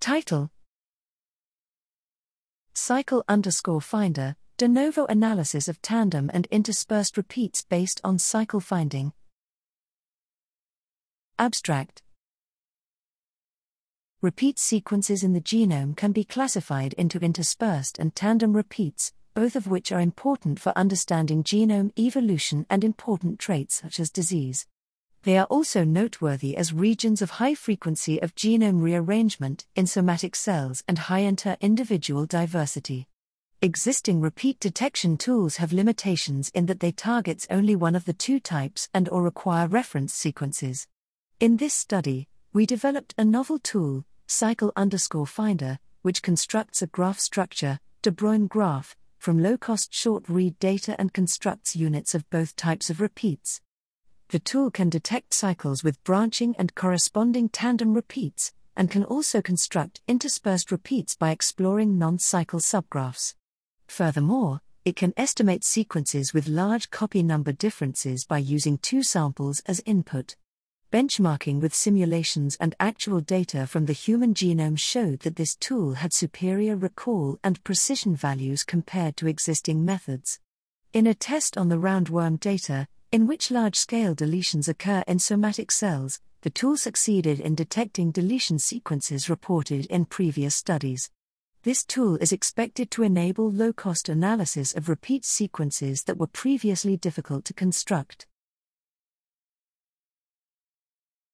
Title Cycle underscore finder, de novo analysis of tandem and interspersed repeats based on cycle finding. Abstract Repeat sequences in the genome can be classified into interspersed and tandem repeats, both of which are important for understanding genome evolution and important traits such as disease. They are also noteworthy as regions of high frequency of genome rearrangement in somatic cells and high inter individual diversity. Existing repeat detection tools have limitations in that they targets only one of the two types and or require reference sequences. In this study, we developed a novel tool, cycle underscore finder, which constructs a graph structure, De Bruijn graph, from low-cost short-read data and constructs units of both types of repeats. The tool can detect cycles with branching and corresponding tandem repeats, and can also construct interspersed repeats by exploring non cycle subgraphs. Furthermore, it can estimate sequences with large copy number differences by using two samples as input. Benchmarking with simulations and actual data from the human genome showed that this tool had superior recall and precision values compared to existing methods. In a test on the roundworm data, in which large scale deletions occur in somatic cells, the tool succeeded in detecting deletion sequences reported in previous studies. This tool is expected to enable low cost analysis of repeat sequences that were previously difficult to construct.